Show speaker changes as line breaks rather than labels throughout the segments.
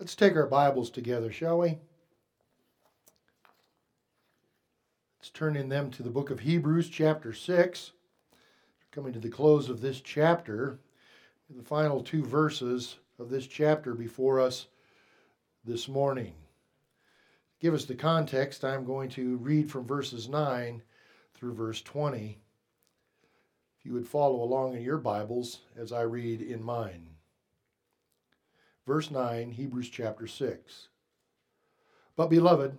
Let's take our Bibles together, shall we? Let's turn in them to the book of Hebrews, chapter 6. Coming to the close of this chapter, the final two verses of this chapter before us this morning. Give us the context. I'm going to read from verses 9 through verse 20. If you would follow along in your Bibles as I read in mine. Verse 9, Hebrews chapter 6. But, beloved,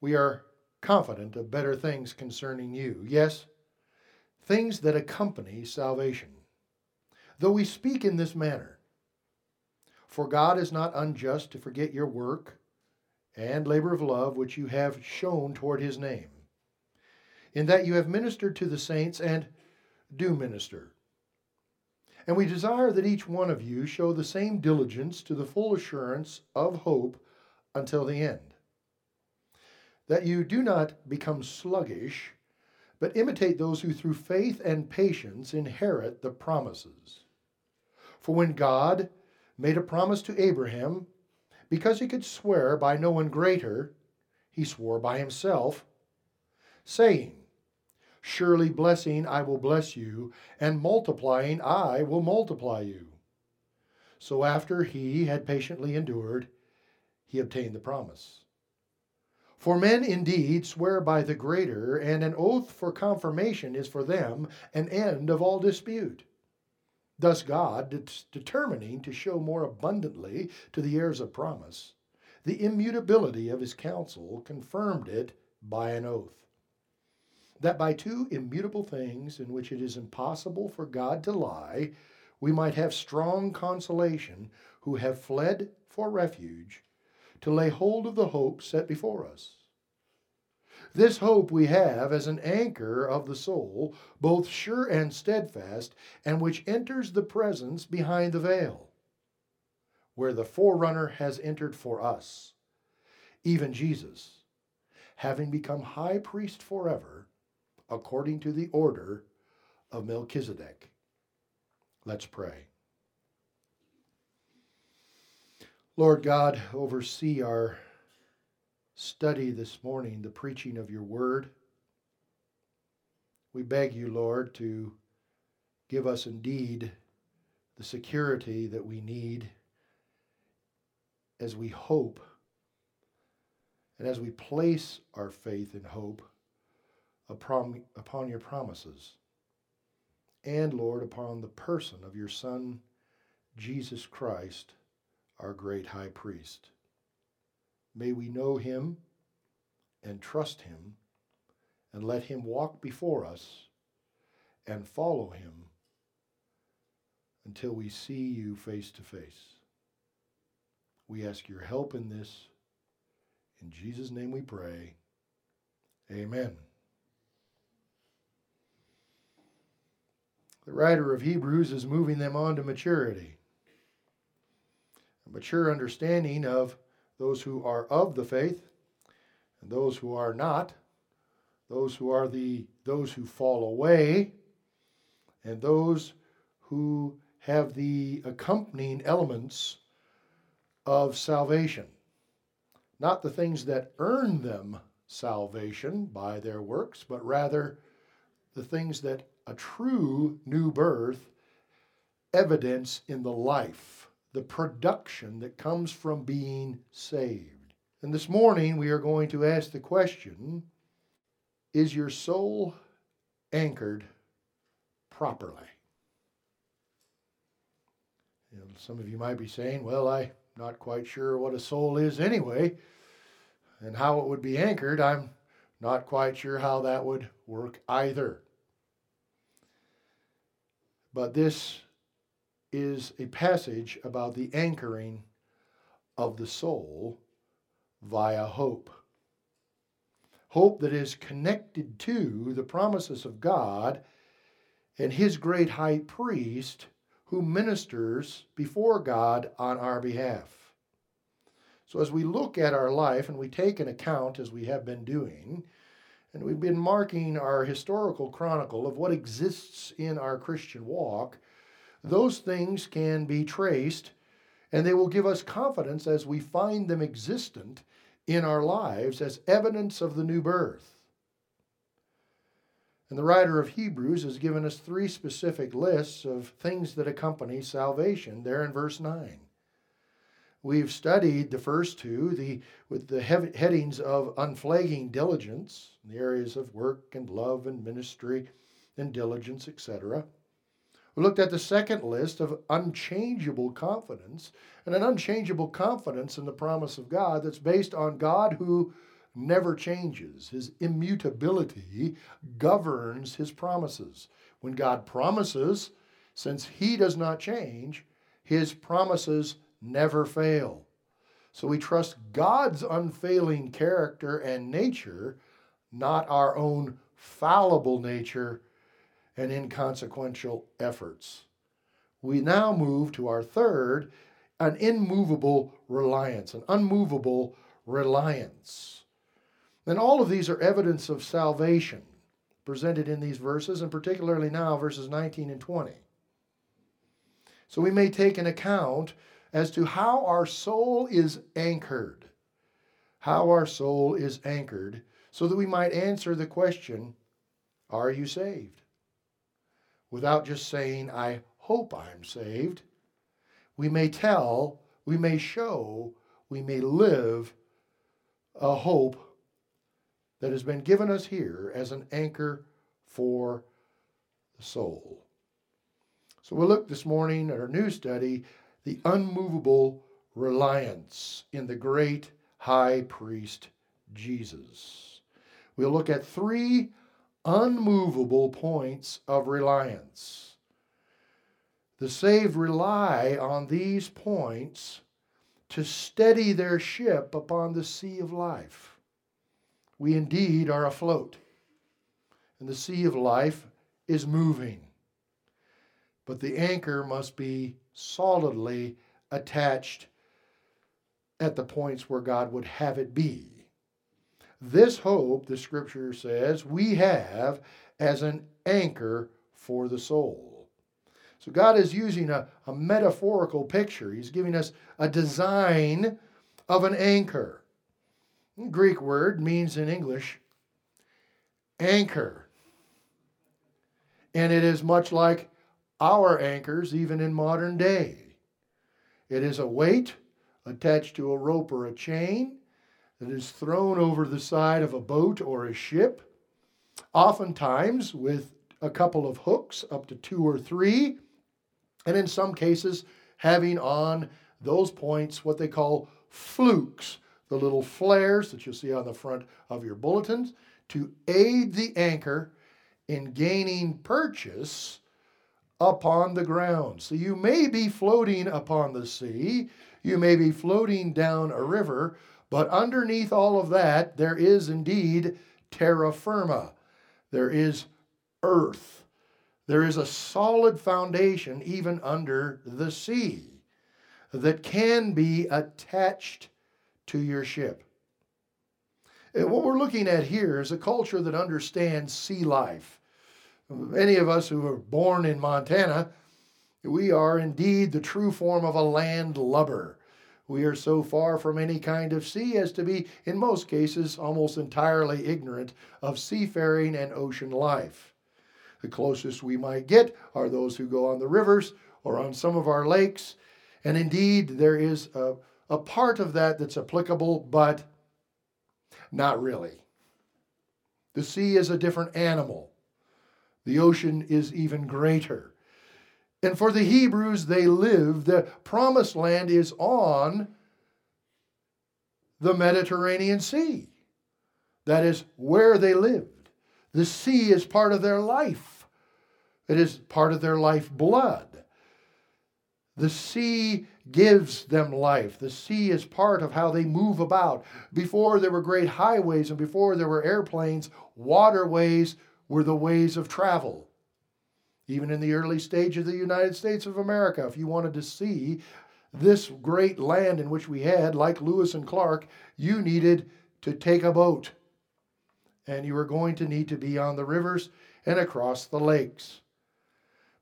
we are confident of better things concerning you. Yes, things that accompany salvation. Though we speak in this manner, for God is not unjust to forget your work and labor of love which you have shown toward his name in that you have ministered to the saints and do minister. And we desire that each one of you show the same diligence to the full assurance of hope until the end. That you do not become sluggish, but imitate those who through faith and patience inherit the promises. For when God made a promise to Abraham, because he could swear by no one greater, he swore by himself, saying, Surely blessing I will bless you, and multiplying I will multiply you. So after he had patiently endured, he obtained the promise. For men indeed swear by the greater, and an oath for confirmation is for them an end of all dispute. Thus God, determining to show more abundantly to the heirs of promise the immutability of his counsel, confirmed it by an oath that by two immutable things in which it is impossible for God to lie, we might have strong consolation who have fled for refuge to lay hold of the hope set before us. This hope we have as an anchor of the soul, both sure and steadfast, and which enters the presence behind the veil, where the forerunner has entered for us, even Jesus, having become high priest forever according to the order of Melchizedek. Let's pray. Lord God, oversee our study this morning, the preaching of your word. We beg you, Lord, to give us indeed the security that we need as we hope and as we place our faith and hope upon, upon your promises, and, Lord, upon the person of your Son, Jesus Christ, our great high priest. May we know him and trust him and let him walk before us and follow him until we see you face to face. We ask your help in this. In Jesus' name we pray. Amen. The writer of Hebrews is moving them on to maturity. A mature understanding of those who are of the faith and those who are not, those who are the those who fall away, and those who have the accompanying elements of salvation. Not the things that earn them salvation by their works, but rather the things that a true new birth evidence in the life, the production that comes from being saved. And this morning we are going to ask the question Is your soul anchored properly? You know, some of you might be saying, Well, I'm not quite sure what a soul is anyway, and how it would be anchored. I'm not quite sure how that would work either. But this is a passage about the anchoring of the soul via hope. Hope that is connected to the promises of God and His great high priest who ministers before God on our behalf. So, as we look at our life and we take an account, as we have been doing, and we've been marking our historical chronicle of what exists in our Christian walk. Those things can be traced and they will give us confidence as we find them existent in our lives as evidence of the new birth. And the writer of Hebrews has given us three specific lists of things that accompany salvation there in verse 9. We've studied the first two, the, with the headings of unflagging diligence, in the areas of work and love and ministry and diligence, etc. We looked at the second list of unchangeable confidence, and an unchangeable confidence in the promise of God that's based on God who never changes. His immutability governs his promises. When God promises, since he does not change, his promises never fail. So we trust God's unfailing character and nature, not our own fallible nature and inconsequential efforts. We now move to our third, an immovable reliance, an unmovable reliance. And all of these are evidence of salvation presented in these verses, and particularly now, verses 19 and 20. So we may take an account as to how our soul is anchored. How our soul is anchored, so that we might answer the question Are you saved? without just saying, I hope I'm saved. We may tell, we may show, we may live a hope that has been given us here as an anchor for the soul. So we'll look this morning at our new study, the unmovable reliance in the great high priest Jesus. We'll look at three unmovable points of reliance. The saved rely on these points to steady their ship upon the sea of life. We indeed are afloat, and the sea of life is moving. But the anchor must be solidly attached at the points where God would have it be. This hope, the scripture says, we have as an anchor for the soul. So God is using a, a metaphorical picture. He's giving us a design of an anchor. The Greek word means in English anchor. And it is much like our anchors, even in modern day. It is a weight attached to a rope or a chain that is thrown over the side of a boat or a ship, oftentimes with a couple of hooks, up to two or three, and in some cases, having on those points what they call flukes, the little flares that you'll see on the front of your bulletins, to aid the anchor in gaining purchase upon the ground. So you may be floating upon the sea, you may be floating down a river, but underneath all of that, there is indeed terra firma. There is earth. There is a solid foundation even under the sea that can be attached to your ship. And what we're looking at here is a culture that understands sea life. Any of us who were born in Montana, we are indeed the true form of a landlubber. We are so far from any kind of sea as to be, in most cases, almost entirely ignorant of seafaring and ocean life. The closest we might get are those who go on the rivers or on some of our lakes. And indeed, there is a, a part of that that's applicable, but not really. The sea is a different animal, the ocean is even greater. And for the Hebrews, they live, the promised land is on the Mediterranean Sea. That is where they lived. The sea is part of their life, it is part of their life blood. The sea gives them life. The sea is part of how they move about. Before there were great highways and before there were airplanes, waterways were the ways of travel. Even in the early stage of the United States of America, if you wanted to see this great land in which we had, like Lewis and Clark, you needed to take a boat. And you were going to need to be on the rivers and across the lakes.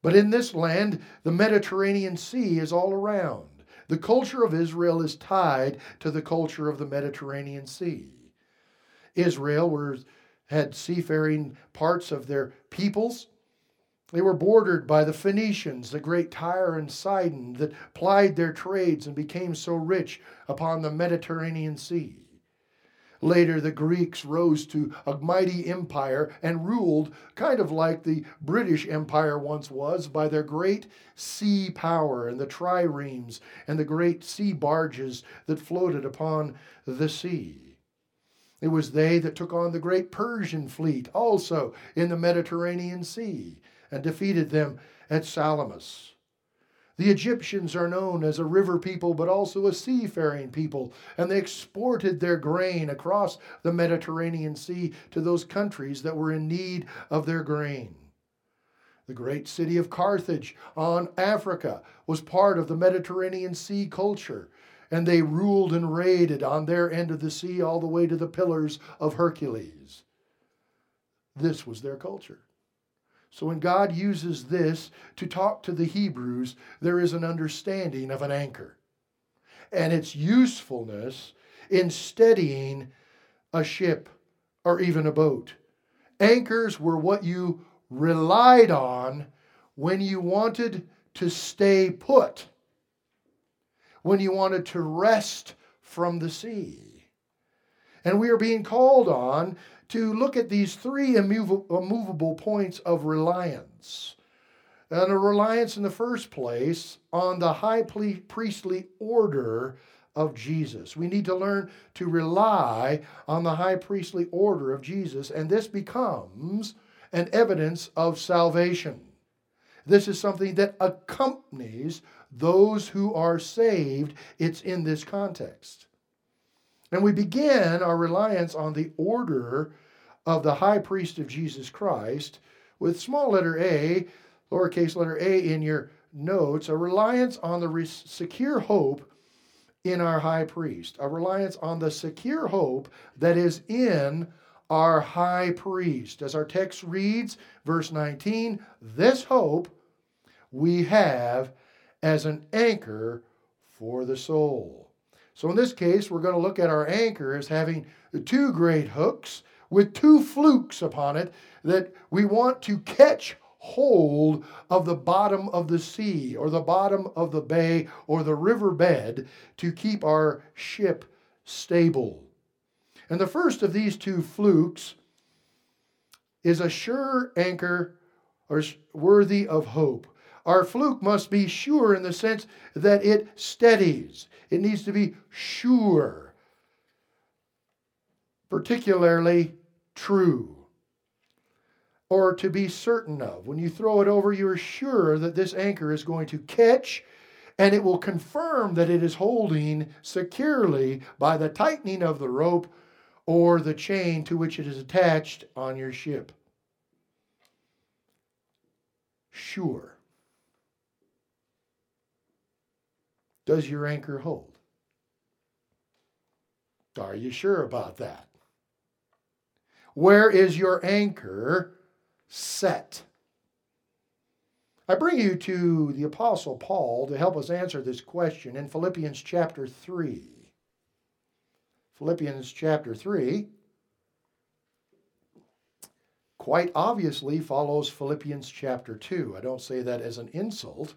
But in this land, the Mediterranean Sea is all around. The culture of Israel is tied to the culture of the Mediterranean Sea. Israel was, had seafaring parts of their peoples. They were bordered by the Phoenicians, the great Tyre and Sidon that plied their trades and became so rich upon the Mediterranean Sea. Later, the Greeks rose to a mighty empire and ruled, kind of like the British Empire once was, by their great sea power and the triremes and the great sea barges that floated upon the sea. It was they that took on the great Persian fleet also in the Mediterranean Sea and defeated them at Salamis. The Egyptians are known as a river people, but also a seafaring people, and they exported their grain across the Mediterranean Sea to those countries that were in need of their grain. The great city of Carthage on Africa was part of the Mediterranean Sea culture, and they ruled and raided on their end of the sea all the way to the Pillars of Hercules. This was their culture. So when God uses this to talk to the Hebrews, there is an understanding of an anchor and its usefulness in steadying a ship or even a boat. Anchors were what you relied on when you wanted to stay put, when you wanted to rest from the sea. And we are being called on to look at these three immovable points of reliance. And a reliance in the first place on the high priestly order of Jesus. We need to learn to rely on the high priestly order of Jesus, and this becomes an evidence of salvation. This is something that accompanies those who are saved. It's in this context. And we begin our reliance on the order of the high priest of Jesus Christ with small letter a, lowercase letter a in your notes, a reliance on the secure hope in our high priest, a reliance on the secure hope that is in our high priest. As our text reads, verse 19, this hope we have as an anchor for the soul. So in this case, we're going to look at our anchor as having two great hooks with two flukes upon it that we want to catch hold of the bottom of the sea or the bottom of the bay or the river bed to keep our ship stable. And the first of these two flukes is a sure anchor or worthy of hope. Our fluke must be sure in the sense that it steadies. It needs to be sure, particularly true, or to be certain of. When you throw it over, you're sure that this anchor is going to catch and it will confirm that it is holding securely by the tightening of the rope or the chain to which it is attached on your ship. Sure. Does your anchor hold? Are you sure about that? Where is your anchor set? I bring you to the Apostle Paul to help us answer this question in Philippians chapter 3. Philippians chapter 3 quite obviously follows Philippians chapter 2. I don't say that as an insult.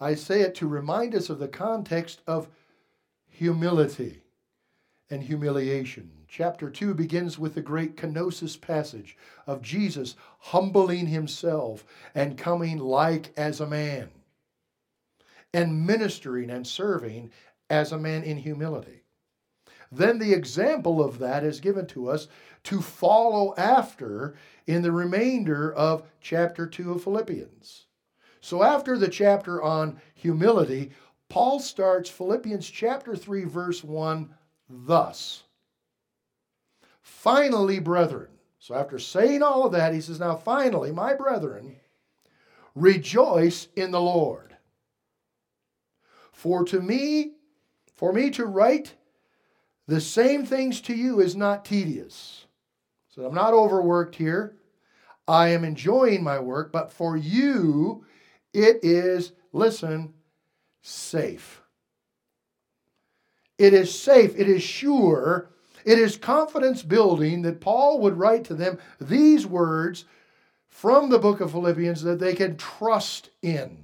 I say it to remind us of the context of humility and humiliation. Chapter 2 begins with the great kenosis passage of Jesus humbling himself and coming like as a man, and ministering and serving as a man in humility. Then the example of that is given to us to follow after in the remainder of chapter 2 of Philippians. So after the chapter on humility, Paul starts Philippians chapter 3, verse 1 thus. Finally, brethren. So after saying all of that, he says, Now finally, my brethren, rejoice in the Lord. For to me, for me to write the same things to you is not tedious. So I'm not overworked here. I am enjoying my work, but for you it is, listen, safe. It is safe, it is sure, it is confidence building that Paul would write to them these words from the book of Philippians that they can trust in.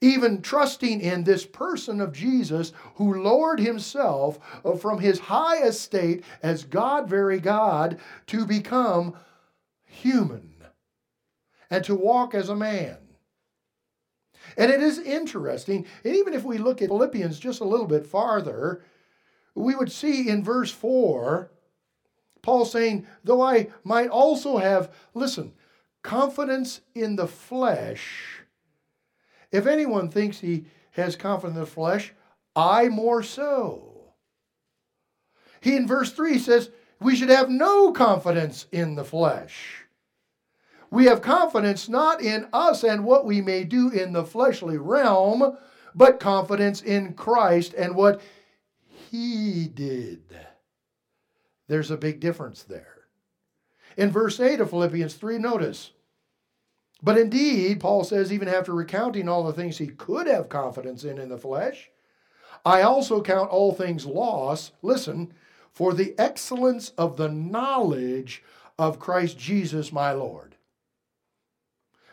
Even trusting in this person of Jesus who lowered himself from his high estate as God, very God, to become human and to walk as a man. And it is interesting, and even if we look at Philippians just a little bit farther, we would see in verse 4, Paul saying, Though I might also have, listen, confidence in the flesh, if anyone thinks he has confidence in the flesh, I more so. He in verse 3 says, We should have no confidence in the flesh. We have confidence not in us and what we may do in the fleshly realm, but confidence in Christ and what he did. There's a big difference there. In verse 8 of Philippians 3, notice. But indeed, Paul says, even after recounting all the things he could have confidence in in the flesh, I also count all things loss, listen, for the excellence of the knowledge of Christ Jesus my Lord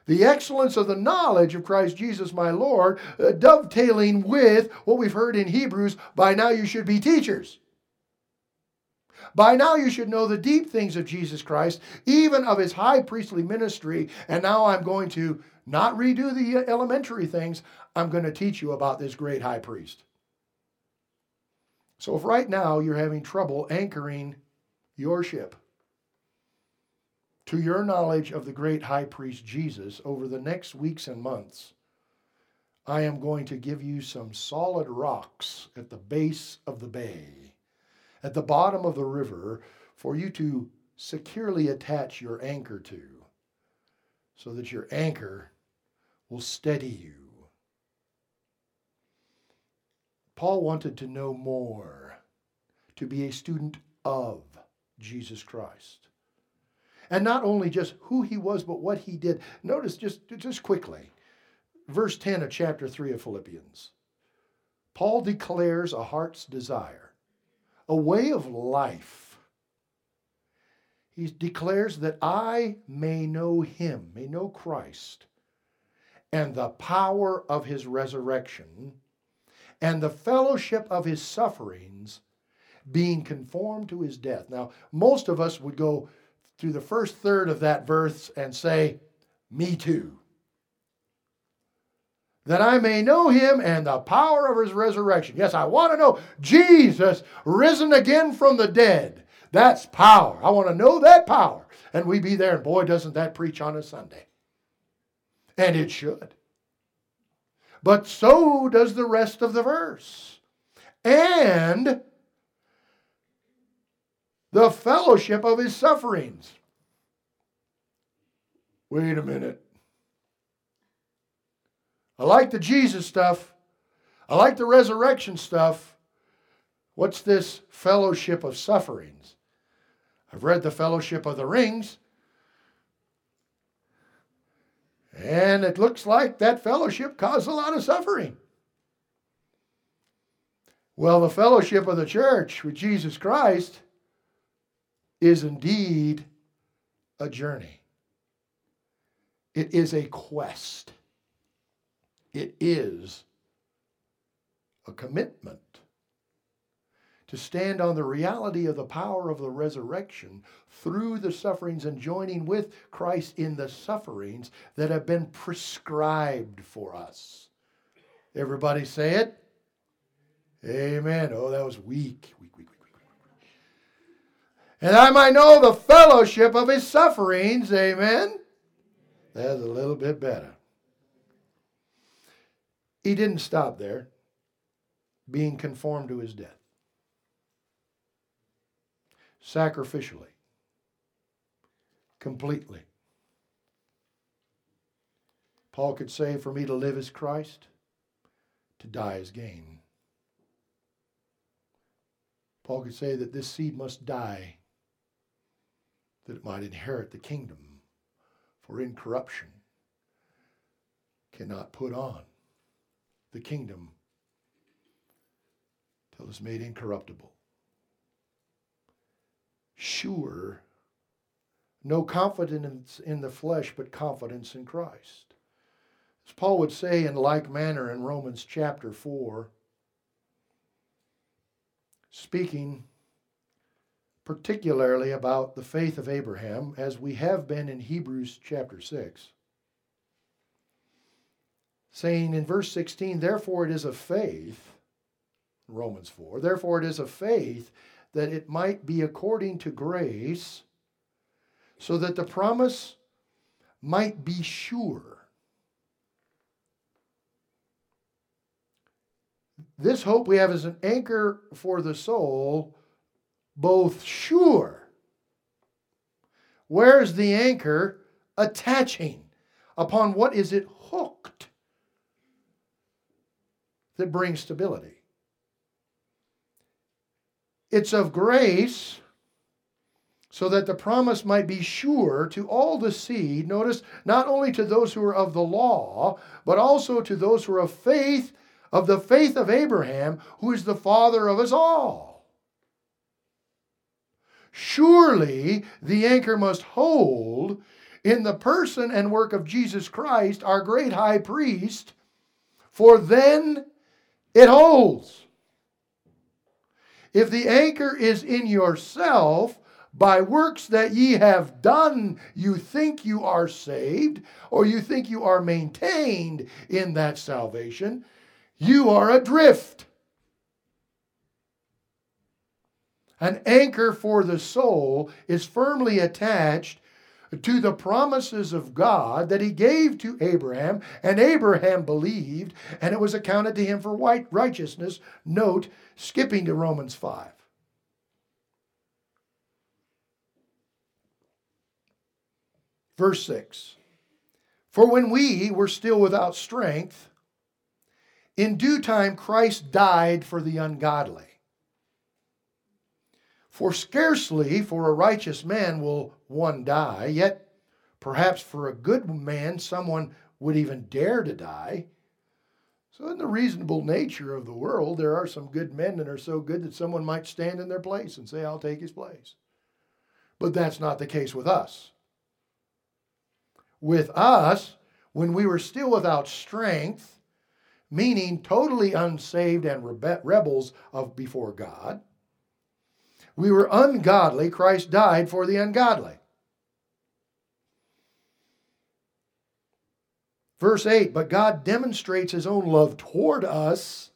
the excellence of the knowledge of Christ Jesus my Lord, uh, dovetailing with what we've heard in Hebrews by now you should be teachers. By now you should know the deep things of Jesus Christ, even of his high priestly ministry. And now I'm going to not redo the elementary things, I'm going to teach you about this great high priest. So if right now you're having trouble anchoring your ship, to your knowledge of the great high priest Jesus over the next weeks and months, I am going to give you some solid rocks at the base of the bay, at the bottom of the river, for you to securely attach your anchor to, so that your anchor will steady you. Paul wanted to know more, to be a student of Jesus Christ. And not only just who he was, but what he did. Notice just, just quickly, verse 10 of chapter 3 of Philippians. Paul declares a heart's desire, a way of life. He declares that I may know him, may know Christ, and the power of his resurrection, and the fellowship of his sufferings, being conformed to his death. Now, most of us would go, through the first third of that verse and say, Me too. That I may know him and the power of his resurrection. Yes, I want to know Jesus risen again from the dead. That's power. I want to know that power. And we be there, and boy, doesn't that preach on a Sunday. And it should. But so does the rest of the verse. And the fellowship of his sufferings. Wait a minute. I like the Jesus stuff. I like the resurrection stuff. What's this fellowship of sufferings? I've read the fellowship of the rings. And it looks like that fellowship caused a lot of suffering. Well, the fellowship of the church with Jesus Christ is indeed a journey. It is a quest. It is a commitment to stand on the reality of the power of the resurrection through the sufferings and joining with Christ in the sufferings that have been prescribed for us. Everybody say it? Amen. Oh, that was weak. Weak, weak, and I might know the fellowship of his sufferings. Amen. That's a little bit better. He didn't stop there, being conformed to his death. Sacrificially, completely. Paul could say, For me to live is Christ, to die is gain. Paul could say that this seed must die that it might inherit the kingdom. For incorruption cannot put on the kingdom till it's made incorruptible. Sure, no confidence in the flesh, but confidence in Christ. As Paul would say in like manner in Romans chapter 4, speaking particularly about the faith of Abraham, as we have been in Hebrews chapter 6, saying in verse 16, Therefore it is of faith, Romans 4, therefore it is of faith that it might be according to grace, so that the promise might be sure. This hope we have is an anchor for the soul, both sure. Where's the anchor attaching? Upon what is it hooked that brings stability? It's of grace so that the promise might be sure to all the seed. Notice, not only to those who are of the law, but also to those who are of faith of the faith of Abraham, who is the father of us all. Surely the anchor must hold in the person and work of Jesus Christ, our great high priest, for then it holds. If the anchor is in yourself, by works that ye have done, you think you are saved, or you think you are maintained in that salvation, you are adrift. An anchor for the soul is firmly attached to the promises of God that he gave to Abraham, and Abraham believed, and it was accounted to him for white righteousness. Note, skipping to Romans 5. Verse 6 For when we were still without strength, in due time, Christ died for the ungodly. For scarcely for a righteous man will one die, yet perhaps for a good man someone would even dare to die. So, in the reasonable nature of the world, there are some good men that are so good that someone might stand in their place and say, I'll take his place. But that's not the case with us. With us, when we were still without strength, meaning totally unsaved and rebe- rebels of before God. We were ungodly. Christ died for the ungodly. Verse 8 But God demonstrates his own love toward us,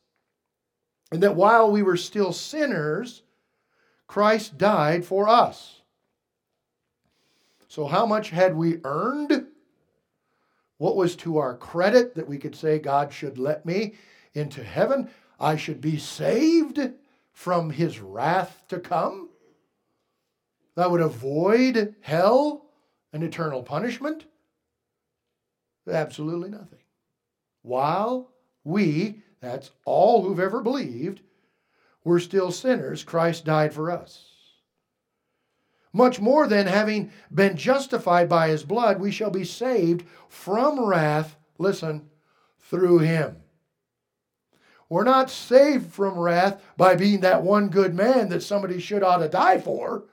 and that while we were still sinners, Christ died for us. So, how much had we earned? What was to our credit that we could say, God should let me into heaven? I should be saved from his wrath to come? That would avoid hell and eternal punishment? Absolutely nothing. While we, that's all who've ever believed, were still sinners, Christ died for us. Much more than having been justified by his blood, we shall be saved from wrath, listen, through him. We're not saved from wrath by being that one good man that somebody should ought to die for.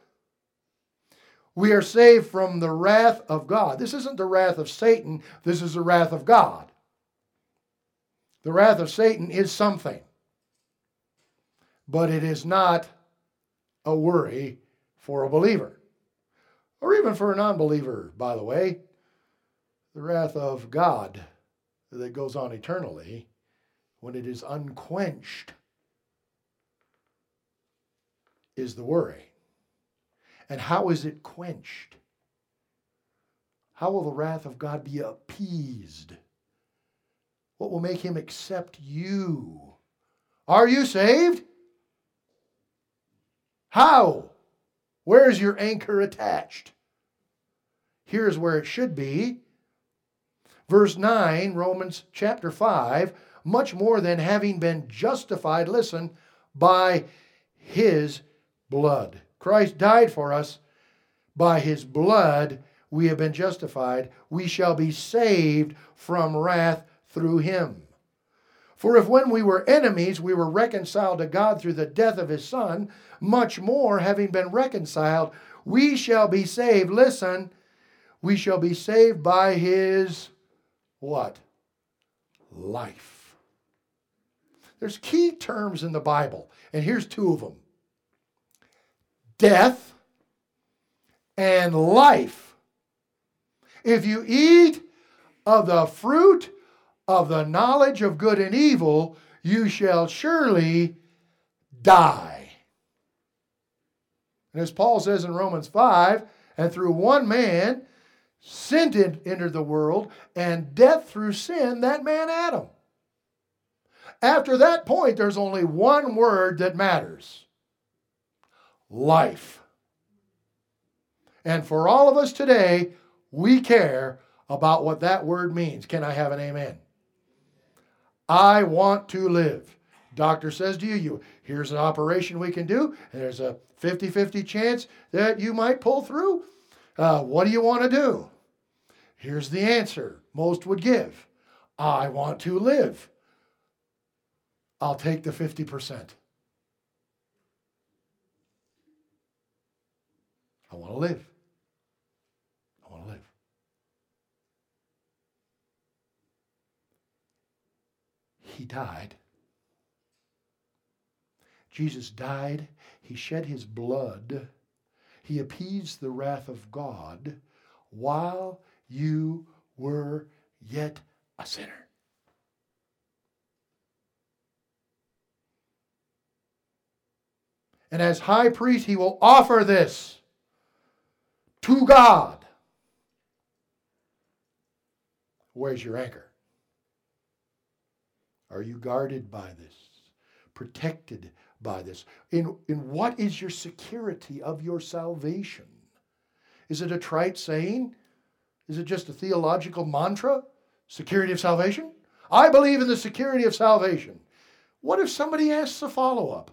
We are saved from the wrath of God. This isn't the wrath of Satan, this is the wrath of God. The wrath of Satan is something, but it is not a worry for a believer, or even for a non believer, by the way. The wrath of God that goes on eternally when it is unquenched is the worry. And how is it quenched? How will the wrath of God be appeased? What will make him accept you? Are you saved? How? Where's your anchor attached? Here's where it should be. Verse 9, Romans chapter 5, much more than having been justified, listen, by his blood. Christ died for us. By his blood we have been justified. We shall be saved from wrath through him. For if when we were enemies we were reconciled to God through the death of his Son, much more, having been reconciled, we shall be saved. Listen, we shall be saved by his what? Life. There's key terms in the Bible, and here's two of them death and life. If you eat of the fruit of the knowledge of good and evil, you shall surely die. And as Paul says in Romans 5, and through one man, sin entered the world, and death through sin, that man Adam. After that point, there's only one word that matters life. And for all of us today, we care about what that word means. Can I have an amen? I want to live. Doctor says to you, you here's an operation we can do, there's a 50 50 chance that you might pull through. Uh, what do you want to do? Here's the answer most would give I want to live. I'll take the 50%. I want to live. I want to live. He died. Jesus died. He shed his blood. He appeased the wrath of God while you were yet a sinner. And as high priest, he will offer this to God. Where's your anchor? Are you guarded by this? Protected by this? In, in what is your security of your salvation? Is it a trite saying? Is it just a theological mantra? Security of salvation? I believe in the security of salvation. What if somebody asks a follow up?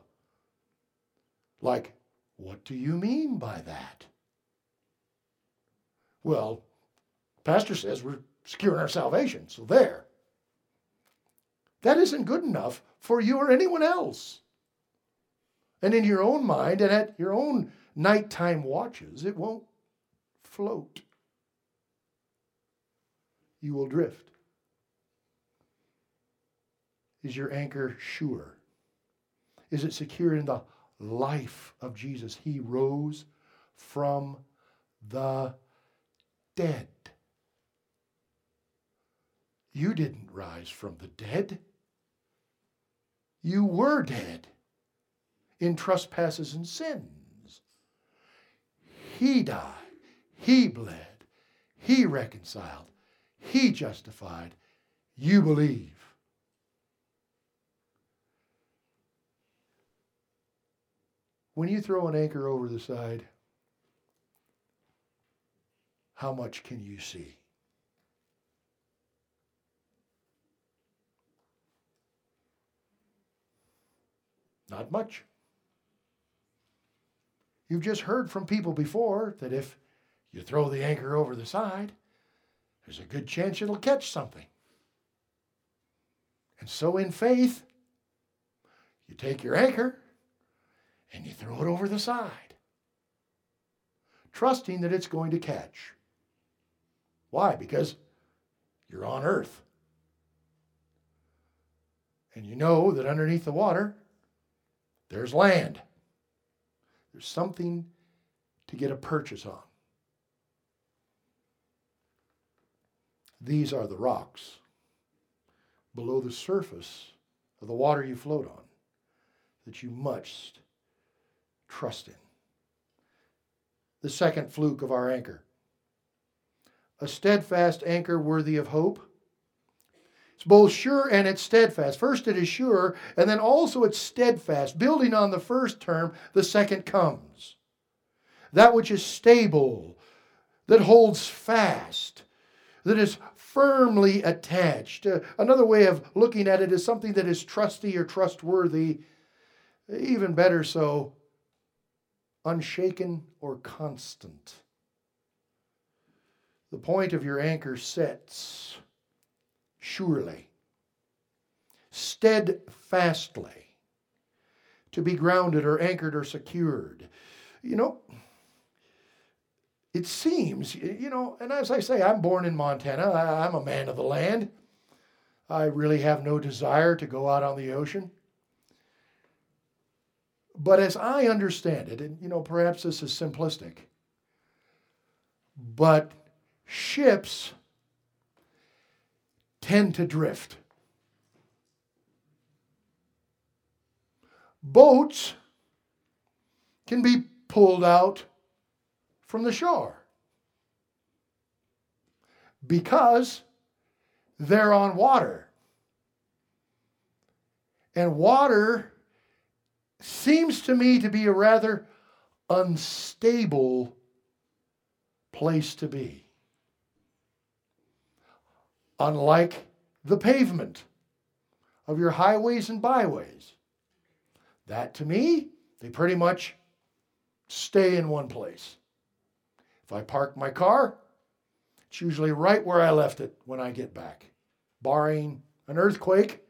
Like, what do you mean by that? Well, Pastor says we're securing our salvation, so there. That isn't good enough for you or anyone else. And in your own mind and at your own nighttime watches, it won't float you will drift. Is your anchor sure? Is it secure in the life of Jesus? He rose from the dead. You didn't rise from the dead. You were dead in trespasses and sins. He died. He bled. He reconciled. He justified. You believe. When you throw an anchor over the side, how much can you see? Not much. You've just heard from people before that if you throw the anchor over the side, there's a good chance it'll catch something. And so, in faith, you take your anchor and you throw it over the side, trusting that it's going to catch. Why? Because you're on earth. And you know that underneath the water, there's land. There's something to get a purchase on. These are the rocks below the surface of the water you float on that you must trust in. The second fluke of our anchor a steadfast anchor worthy of hope. It's both sure and it's steadfast. First, it is sure, and then also it's steadfast. Building on the first term, the second comes. That which is stable, that holds fast, that is firmly attached. Uh, another way of looking at it is something that is trusty or trustworthy, even better so, unshaken or constant. The point of your anchor sets surely. steadfastly. To be grounded or anchored or secured. You know, it seems, you know, and as I say, I'm born in Montana. I'm a man of the land. I really have no desire to go out on the ocean. But as I understand it, and you know, perhaps this is simplistic, but ships tend to drift. Boats can be pulled out from the shore because they're on water. And water seems to me to be a rather unstable place to be. Unlike the pavement of your highways and byways. That to me, they pretty much stay in one place. If I park my car, it's usually right where I left it when I get back, barring an earthquake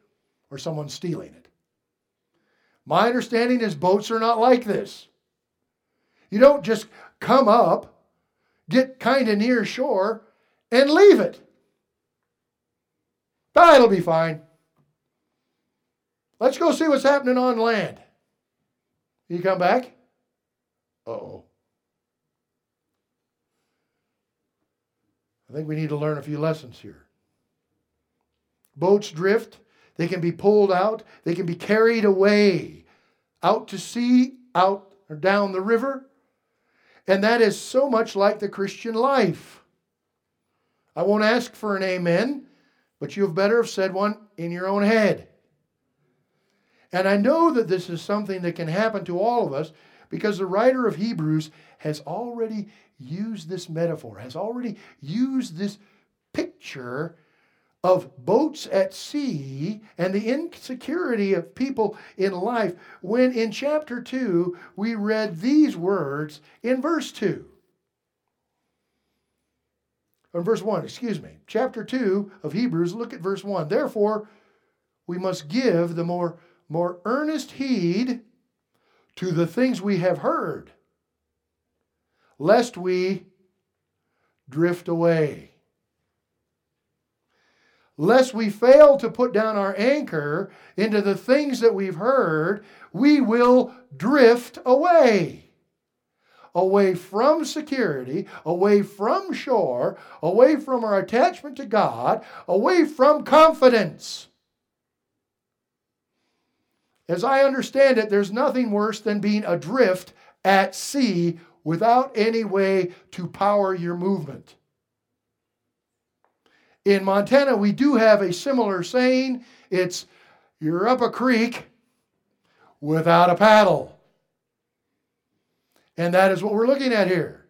or someone stealing it. My understanding is boats are not like this. You don't just come up, get kind of near shore, and leave it. But it'll be fine. Let's go see what's happening on land. You come back? Oh. I think we need to learn a few lessons here. Boats drift, they can be pulled out, they can be carried away out to sea, out or down the river. And that is so much like the Christian life. I won't ask for an amen, but you have better have said one in your own head. And I know that this is something that can happen to all of us because the writer of Hebrews has already used this metaphor, has already used this picture of boats at sea and the insecurity of people in life when in chapter 2 we read these words in verse 2. Or verse 1, excuse me. Chapter 2 of Hebrews, look at verse 1. Therefore, we must give the more, more earnest heed to the things we have heard lest we drift away. Lest we fail to put down our anchor into the things that we've heard, we will drift away. Away from security, away from shore, away from our attachment to God, away from confidence. As I understand it, there's nothing worse than being adrift at sea without any way to power your movement. In Montana, we do have a similar saying it's you're up a creek without a paddle. And that is what we're looking at here.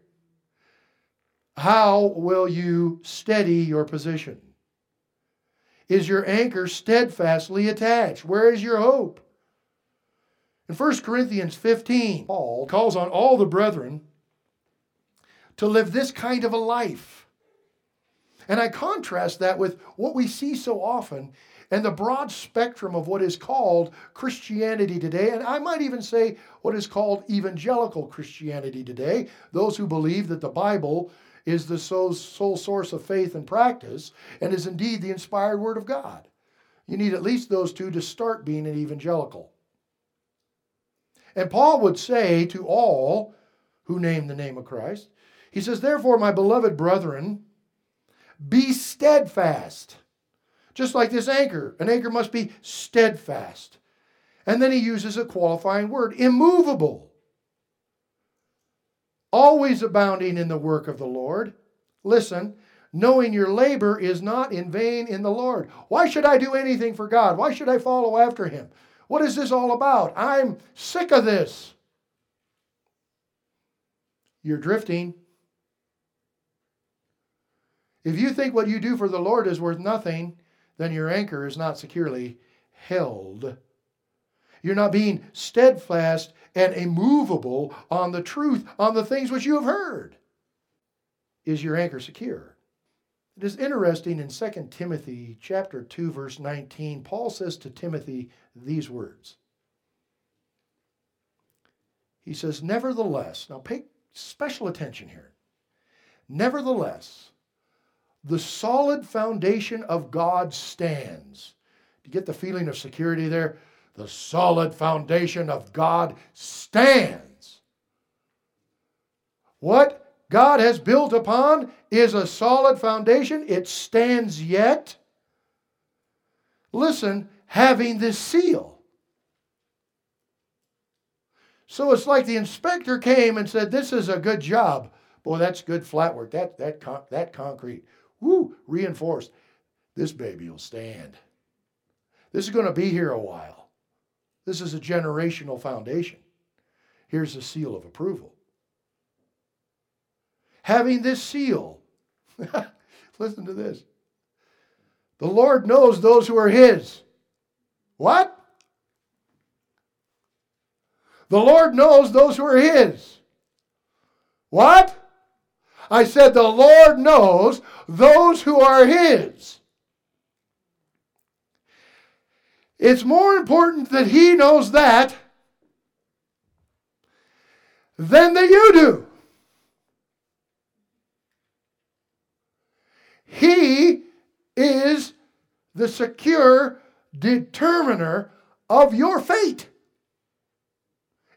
How will you steady your position? Is your anchor steadfastly attached? Where is your hope? In 1 Corinthians 15, Paul calls on all the brethren to live this kind of a life. And I contrast that with what we see so often and the broad spectrum of what is called Christianity today, and I might even say what is called evangelical Christianity today, those who believe that the Bible is the sole source of faith and practice and is indeed the inspired Word of God. You need at least those two to start being an evangelical. And Paul would say to all who name the name of Christ, he says, Therefore, my beloved brethren, be steadfast. Just like this anchor, an anchor must be steadfast. And then he uses a qualifying word immovable. Always abounding in the work of the Lord. Listen, knowing your labor is not in vain in the Lord. Why should I do anything for God? Why should I follow after him? What is this all about? I'm sick of this. You're drifting. If you think what you do for the Lord is worth nothing, then your anchor is not securely held. You're not being steadfast and immovable on the truth, on the things which you have heard. Is your anchor secure? It is interesting in 2 Timothy chapter 2 verse 19 Paul says to Timothy these words. He says nevertheless now pay special attention here. Nevertheless the solid foundation of God stands. Do you get the feeling of security there? The solid foundation of God stands. What God has built upon is a solid foundation. It stands yet. Listen, having this seal. So it's like the inspector came and said, This is a good job. Boy, that's good flat work. That, that, con- that concrete. Woo, reinforced. This baby will stand. This is going to be here a while. This is a generational foundation. Here's the seal of approval. Having this seal, listen to this. The Lord knows those who are His. What? The Lord knows those who are His. What? I said, The Lord knows those who are His. It's more important that He knows that than that you do. He is the secure determiner of your fate.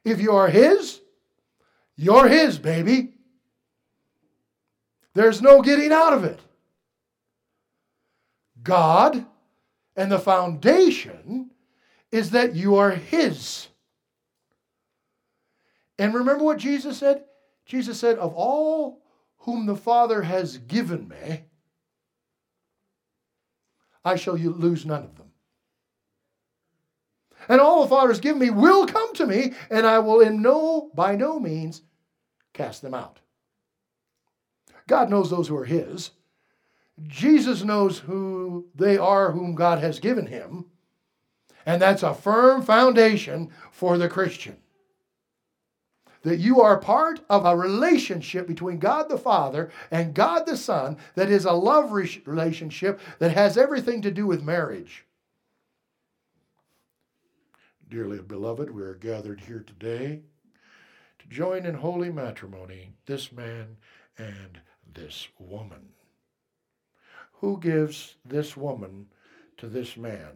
If you are His, you're His, baby. There's no getting out of it. God and the foundation is that you are His. And remember what Jesus said? Jesus said, Of all whom the Father has given me, I shall lose none of them. And all the Father has given me will come to me, and I will in no by no means cast them out. God knows those who are His. Jesus knows who they are whom God has given him. And that's a firm foundation for the Christian. That you are part of a relationship between God the Father and God the Son that is a love relationship that has everything to do with marriage. Dearly beloved, we are gathered here today to join in holy matrimony, this man and this woman. Who gives this woman to this man?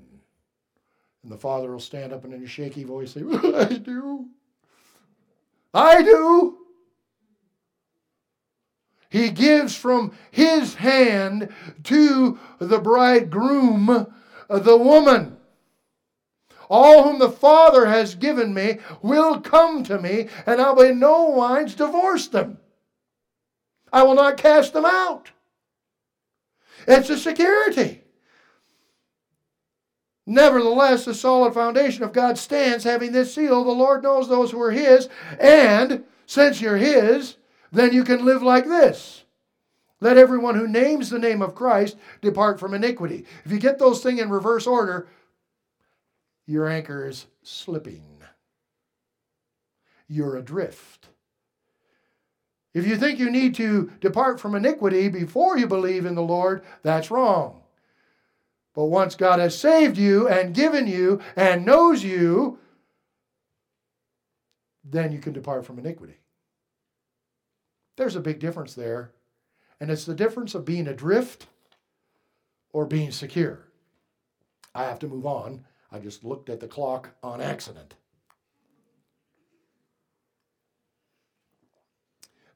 And the father will stand up and in a shaky voice say, I do. I do. He gives from his hand to the bridegroom uh, the woman. All whom the Father has given me will come to me, and I will in no wise divorce them. I will not cast them out. It's a security. Nevertheless, the solid foundation of God stands, having this seal. The Lord knows those who are His, and since you're His, then you can live like this. Let everyone who names the name of Christ depart from iniquity. If you get those things in reverse order, your anchor is slipping. You're adrift. If you think you need to depart from iniquity before you believe in the Lord, that's wrong. But once God has saved you and given you and knows you, then you can depart from iniquity. There's a big difference there. And it's the difference of being adrift or being secure. I have to move on. I just looked at the clock on accident.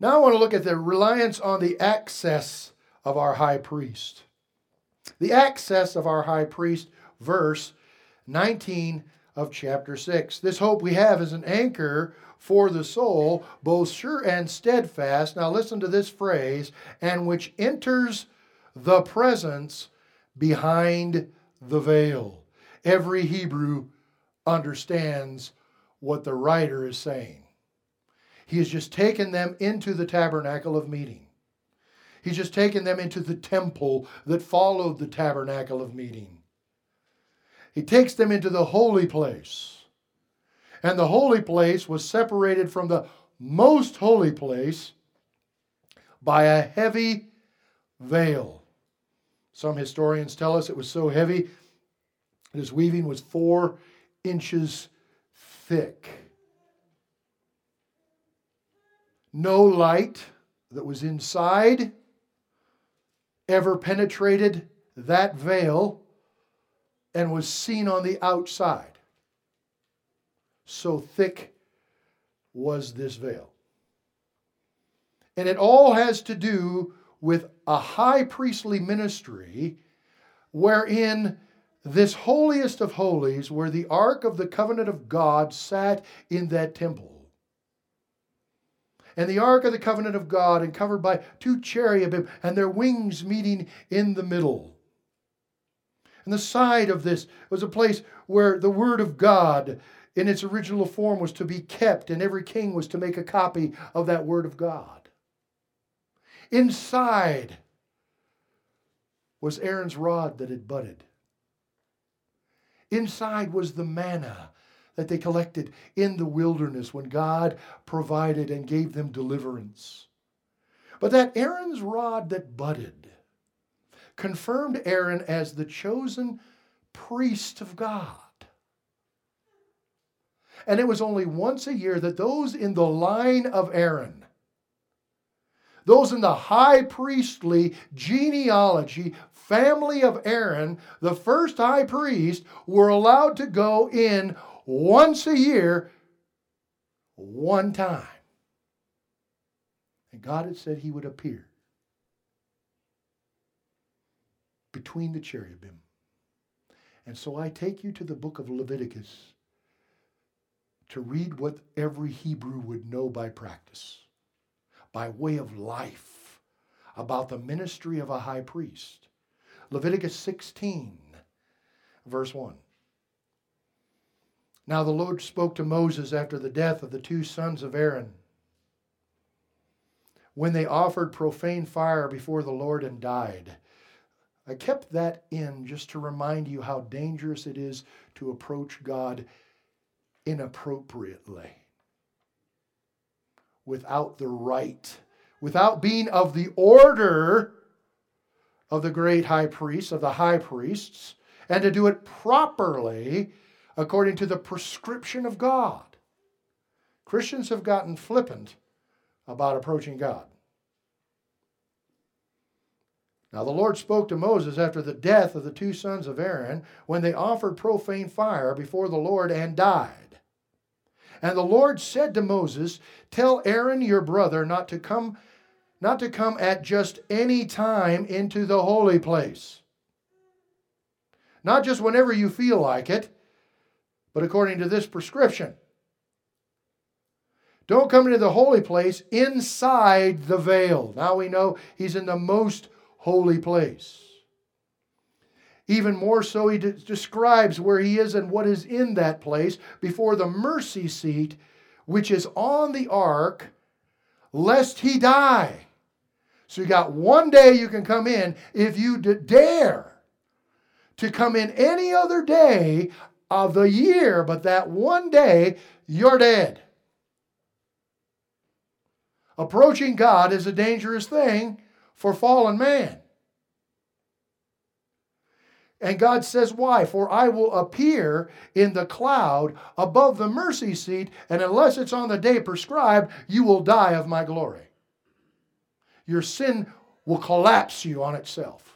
Now I want to look at the reliance on the access of our high priest. The access of our high priest, verse 19 of chapter 6. This hope we have is an anchor for the soul, both sure and steadfast. Now listen to this phrase, and which enters the presence behind the veil. Every Hebrew understands what the writer is saying. He has just taken them into the tabernacle of meeting. He's just taken them into the temple that followed the tabernacle of meeting. He takes them into the holy place. And the holy place was separated from the most holy place by a heavy veil. Some historians tell us it was so heavy his weaving was four inches thick. No light that was inside ever penetrated that veil and was seen on the outside. So thick was this veil. And it all has to do with a high priestly ministry wherein this holiest of holies, where the ark of the covenant of God sat in that temple. And the ark of the covenant of God, and covered by two cherubim, and their wings meeting in the middle. And the side of this was a place where the word of God in its original form was to be kept, and every king was to make a copy of that word of God. Inside was Aaron's rod that had budded. Inside was the manna that they collected in the wilderness when God provided and gave them deliverance. But that Aaron's rod that budded confirmed Aaron as the chosen priest of God. And it was only once a year that those in the line of Aaron, those in the high priestly genealogy, family of Aaron, the first high priest, were allowed to go in once a year, one time. And God had said he would appear between the cherubim. And so I take you to the book of Leviticus to read what every Hebrew would know by practice, by way of life, about the ministry of a high priest. Leviticus 16, verse 1. Now the Lord spoke to Moses after the death of the two sons of Aaron, when they offered profane fire before the Lord and died. I kept that in just to remind you how dangerous it is to approach God inappropriately, without the right, without being of the order of the great high priest, of the high priests, and to do it properly according to the prescription of God. Christians have gotten flippant about approaching God. Now the Lord spoke to Moses after the death of the two sons of Aaron when they offered profane fire before the Lord and died. And the Lord said to Moses, Tell Aaron your brother not to come not to come at just any time into the holy place. Not just whenever you feel like it, but according to this prescription. Don't come into the holy place inside the veil. Now we know he's in the most holy place. Even more so, he de- describes where he is and what is in that place before the mercy seat, which is on the ark, lest he die. So you got one day you can come in. If you d- dare to come in any other day of the year, but that one day, you're dead. Approaching God is a dangerous thing for fallen man. And God says, Why? For I will appear in the cloud above the mercy seat, and unless it's on the day prescribed, you will die of my glory. Your sin will collapse you on itself.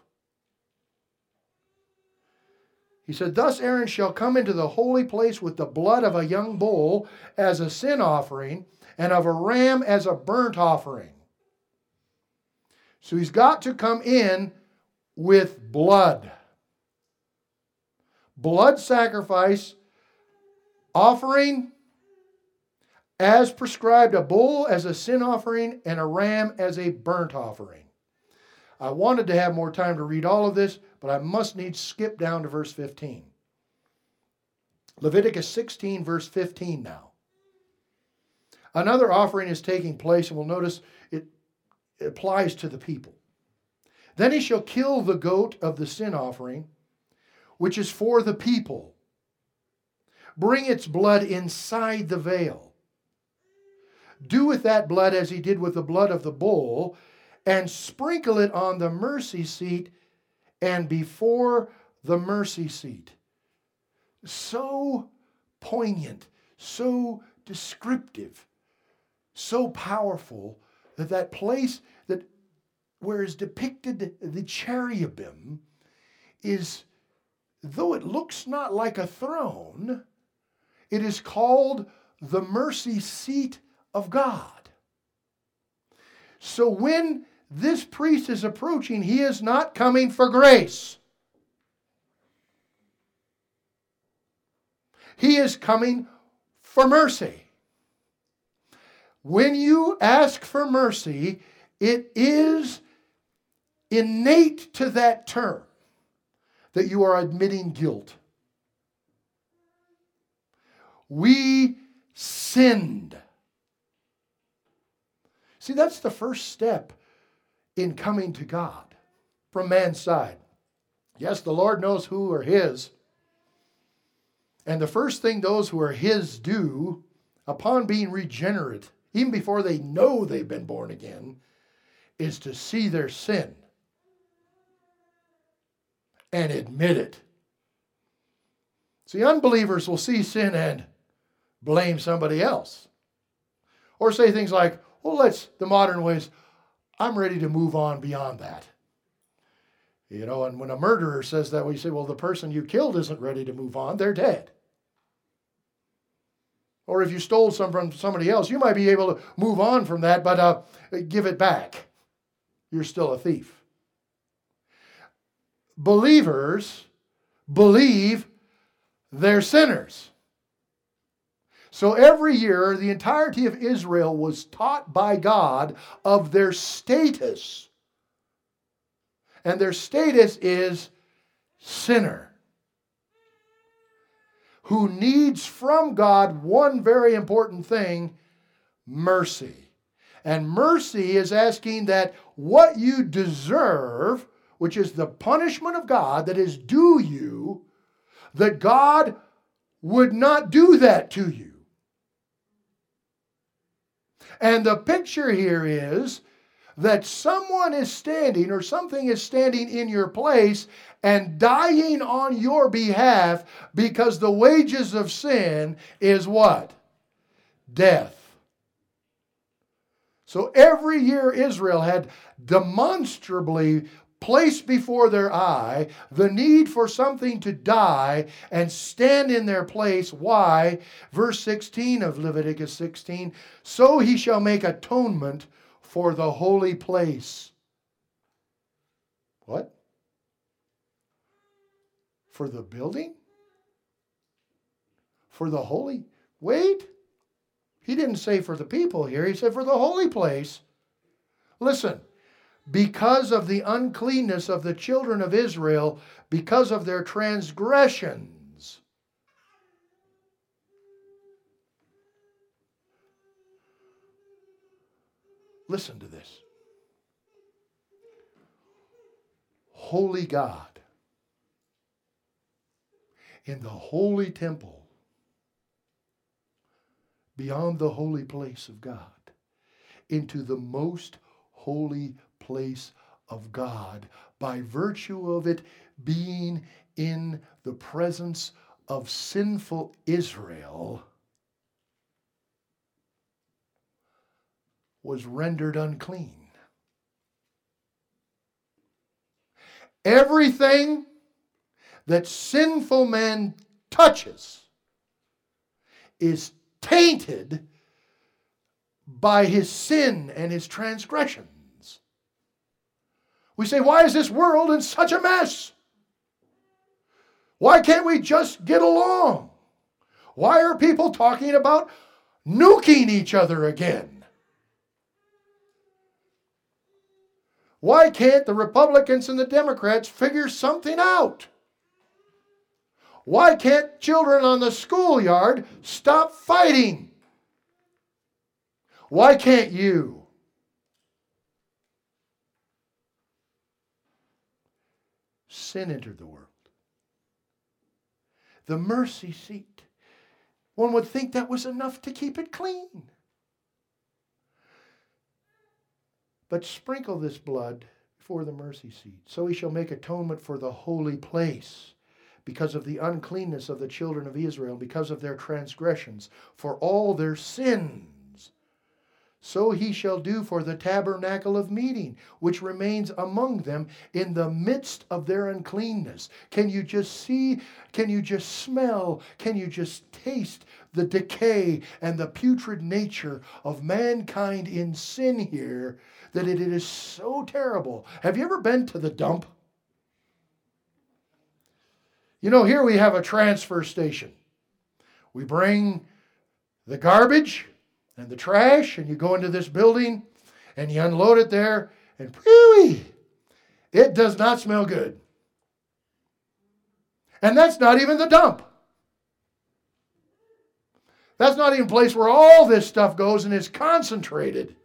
He said, Thus Aaron shall come into the holy place with the blood of a young bull as a sin offering, and of a ram as a burnt offering. So he's got to come in with blood blood sacrifice, offering as prescribed, a bull as a sin offering, and a ram as a burnt offering. I wanted to have more time to read all of this, but I must needs skip down to verse 15. Leviticus 16, verse 15 now. Another offering is taking place, and we'll notice it, applies to the people. Then he shall kill the goat of the sin offering which is for the people. Bring its blood inside the veil. Do with that blood as he did with the blood of the bull, and sprinkle it on the mercy seat and before the mercy seat. So poignant, so descriptive, so powerful that that place that where is depicted the cherubim is though it looks not like a throne, it is called the mercy seat of God. So when this priest is approaching, he is not coming for grace. He is coming for mercy. When you ask for mercy, it is innate to that term that you are admitting guilt. We sinned. See, that's the first step in coming to God from man's side. Yes, the Lord knows who are His. And the first thing those who are His do upon being regenerate, even before they know they've been born again, is to see their sin and admit it. See, unbelievers will see sin and blame somebody else. Or say things like, well, let's, the modern ways, I'm ready to move on beyond that. You know, and when a murderer says that, we say, well, the person you killed isn't ready to move on, they're dead. Or if you stole some from somebody else, you might be able to move on from that, but uh, give it back. You're still a thief. Believers believe they're sinners. So every year, the entirety of Israel was taught by God of their status. And their status is sinner who needs from God one very important thing mercy. And mercy is asking that what you deserve, which is the punishment of God that is due you, that God would not do that to you. And the picture here is that someone is standing or something is standing in your place and dying on your behalf because the wages of sin is what? Death. So every year Israel had demonstrably placed before their eye the need for something to die and stand in their place. Why? Verse 16 of Leviticus 16 so he shall make atonement for the holy place. What? For the building? For the holy? Wait. He didn't say for the people here, he said for the holy place. Listen, because of the uncleanness of the children of Israel, because of their transgressions. Listen to this. Holy God, in the holy temple, beyond the holy place of God, into the most holy place of God by virtue of it being in the presence of sinful Israel was rendered unclean. Everything that sinful man touches is tainted by his sin and his transgression. We say, why is this world in such a mess? Why can't we just get along? Why are people talking about nuking each other again? Why can't the Republicans and the Democrats figure something out? Why can't children on the schoolyard stop fighting? Why can't you? Sin entered the world. The mercy seat. One would think that was enough to keep it clean. But sprinkle this blood before the mercy seat. So he shall make atonement for the holy place because of the uncleanness of the children of Israel, because of their transgressions, for all their sins so he shall do for the tabernacle of meeting, which remains among them in the midst of their uncleanness. Can you just see? Can you just smell? Can you just taste the decay and the putrid nature of mankind in sin here? That it is so terrible. Have you ever been to the dump? You know, here we have a transfer station. We bring the garbage and the trash, and you go into this building and you unload it there, and whoo it does not smell good. And that's not even the dump. That's not even a place where all this stuff goes and is concentrated.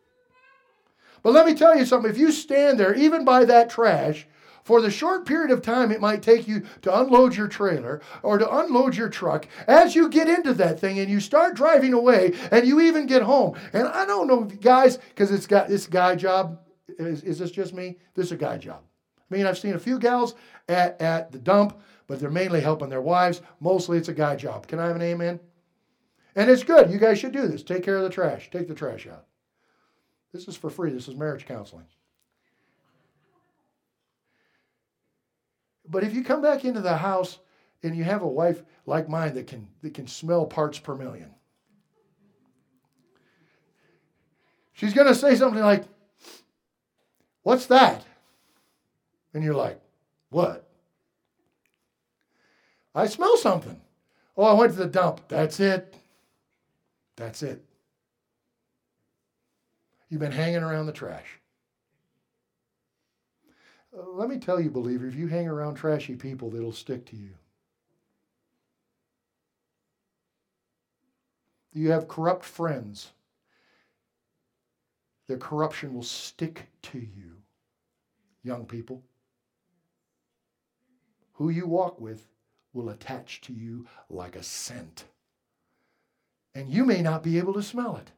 But let me tell you something if you stand there, even by that trash, for the short period of time it might take you to unload your trailer or to unload your truck, as you get into that thing and you start driving away and you even get home. And I don't know, guys, because it's got this guy job. Is, is this just me? This is a guy job. I mean, I've seen a few gals at, at the dump, but they're mainly helping their wives. Mostly it's a guy job. Can I have an amen? And it's good. You guys should do this. Take care of the trash. Take the trash out. This is for free. This is marriage counseling. But if you come back into the house and you have a wife like mine that can, that can smell parts per million, she's going to say something like, What's that? And you're like, What? I smell something. Oh, I went to the dump. That's it. That's it. You've been hanging around the trash. Let me tell you, believer, if you hang around trashy people, it'll stick to you. You have corrupt friends. Their corruption will stick to you, young people. Who you walk with will attach to you like a scent. And you may not be able to smell it.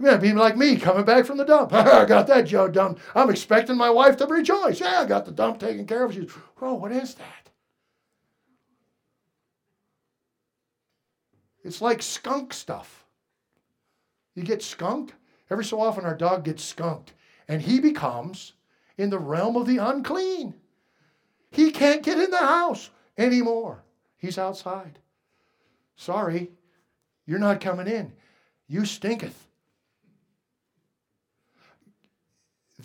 You may be like me coming back from the dump. I got that Joe done. I'm expecting my wife to rejoice. Yeah, I got the dump taken care of. She's, oh, what is that? It's like skunk stuff. You get skunked. Every so often, our dog gets skunked, and he becomes in the realm of the unclean. He can't get in the house anymore. He's outside. Sorry, you're not coming in. You stinketh.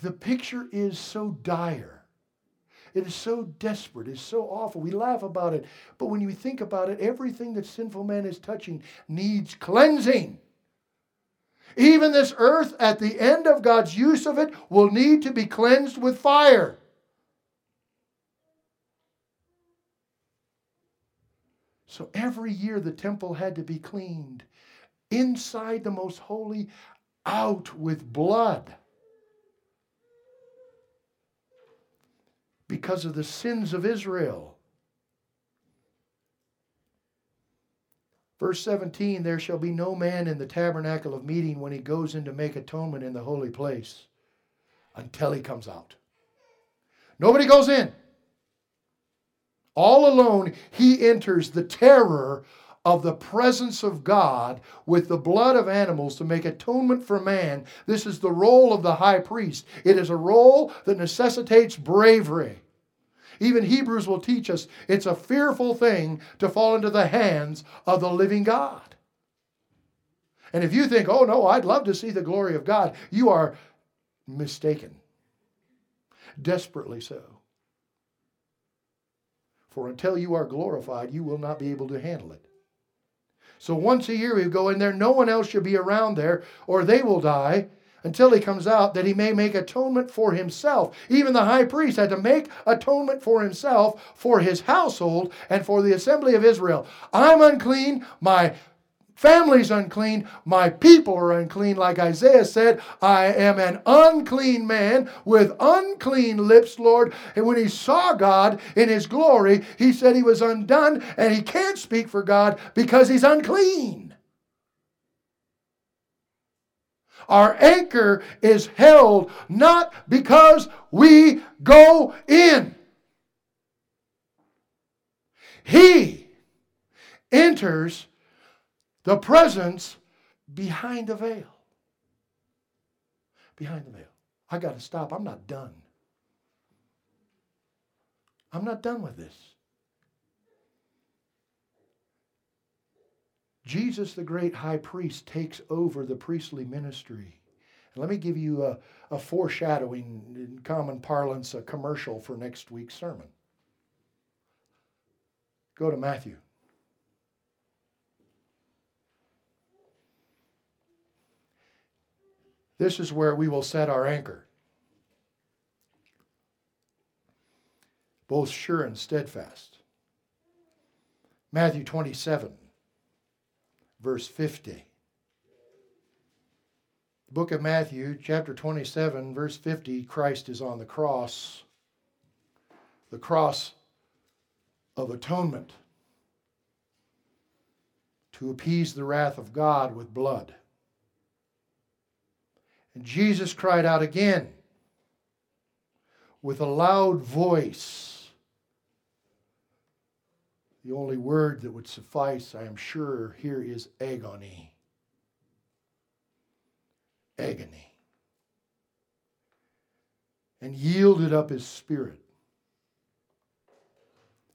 The picture is so dire. It is so desperate. It's so awful. We laugh about it. But when you think about it, everything that sinful man is touching needs cleansing. Even this earth, at the end of God's use of it, will need to be cleansed with fire. So every year the temple had to be cleaned. Inside the most holy, out with blood. Because of the sins of Israel. Verse 17 There shall be no man in the tabernacle of meeting when he goes in to make atonement in the holy place until he comes out. Nobody goes in. All alone, he enters the terror of the presence of God with the blood of animals to make atonement for man. This is the role of the high priest. It is a role that necessitates bravery. Even Hebrews will teach us it's a fearful thing to fall into the hands of the living God. And if you think, oh no, I'd love to see the glory of God, you are mistaken. Desperately so. For until you are glorified, you will not be able to handle it. So once a year we go in there, no one else should be around there, or they will die until he comes out, that he may make atonement for himself. Even the high priest had to make atonement for himself, for his household, and for the assembly of Israel. I'm unclean, my family's unclean, my people are unclean. Like Isaiah said, I am an unclean man with unclean lips, Lord. And when he saw God in his glory, he said he was undone and he can't speak for God because he's unclean. Our anchor is held not because we go in. He enters the presence behind the veil. Behind the veil. I got to stop. I'm not done. I'm not done with this. Jesus, the great high priest, takes over the priestly ministry. Let me give you a, a foreshadowing, in common parlance, a commercial for next week's sermon. Go to Matthew. This is where we will set our anchor, both sure and steadfast. Matthew 27 verse 50. The book of Matthew, chapter 27, verse 50, Christ is on the cross, the cross of atonement to appease the wrath of God with blood. And Jesus cried out again with a loud voice the only word that would suffice, I am sure, here is agony. Agony. And yielded up his spirit.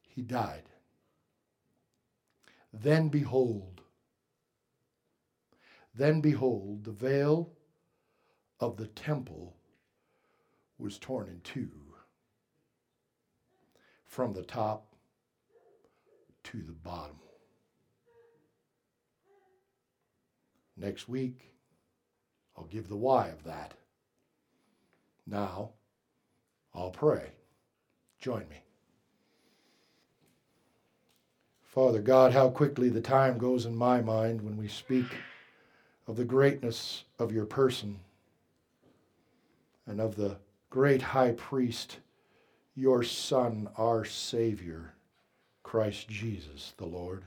He died. Then behold, then behold, the veil of the temple was torn in two from the top to the bottom. Next week, I'll give the why of that. Now, I'll pray. Join me. Father God, how quickly the time goes in my mind when we speak of the greatness of your person and of the great high priest, your Son, our Savior. Christ Jesus the Lord.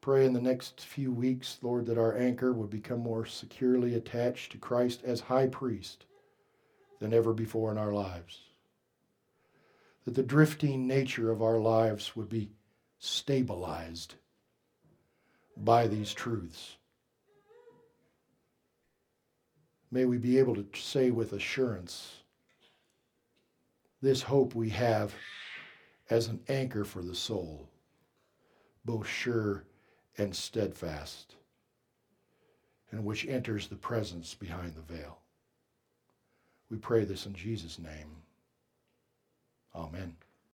Pray in the next few weeks, Lord, that our anchor would become more securely attached to Christ as high priest than ever before in our lives. That the drifting nature of our lives would be stabilized by these truths. May we be able to say with assurance this hope we have as an anchor for the soul, both sure and steadfast, and which enters the presence behind the veil. We pray this in Jesus' name. Amen.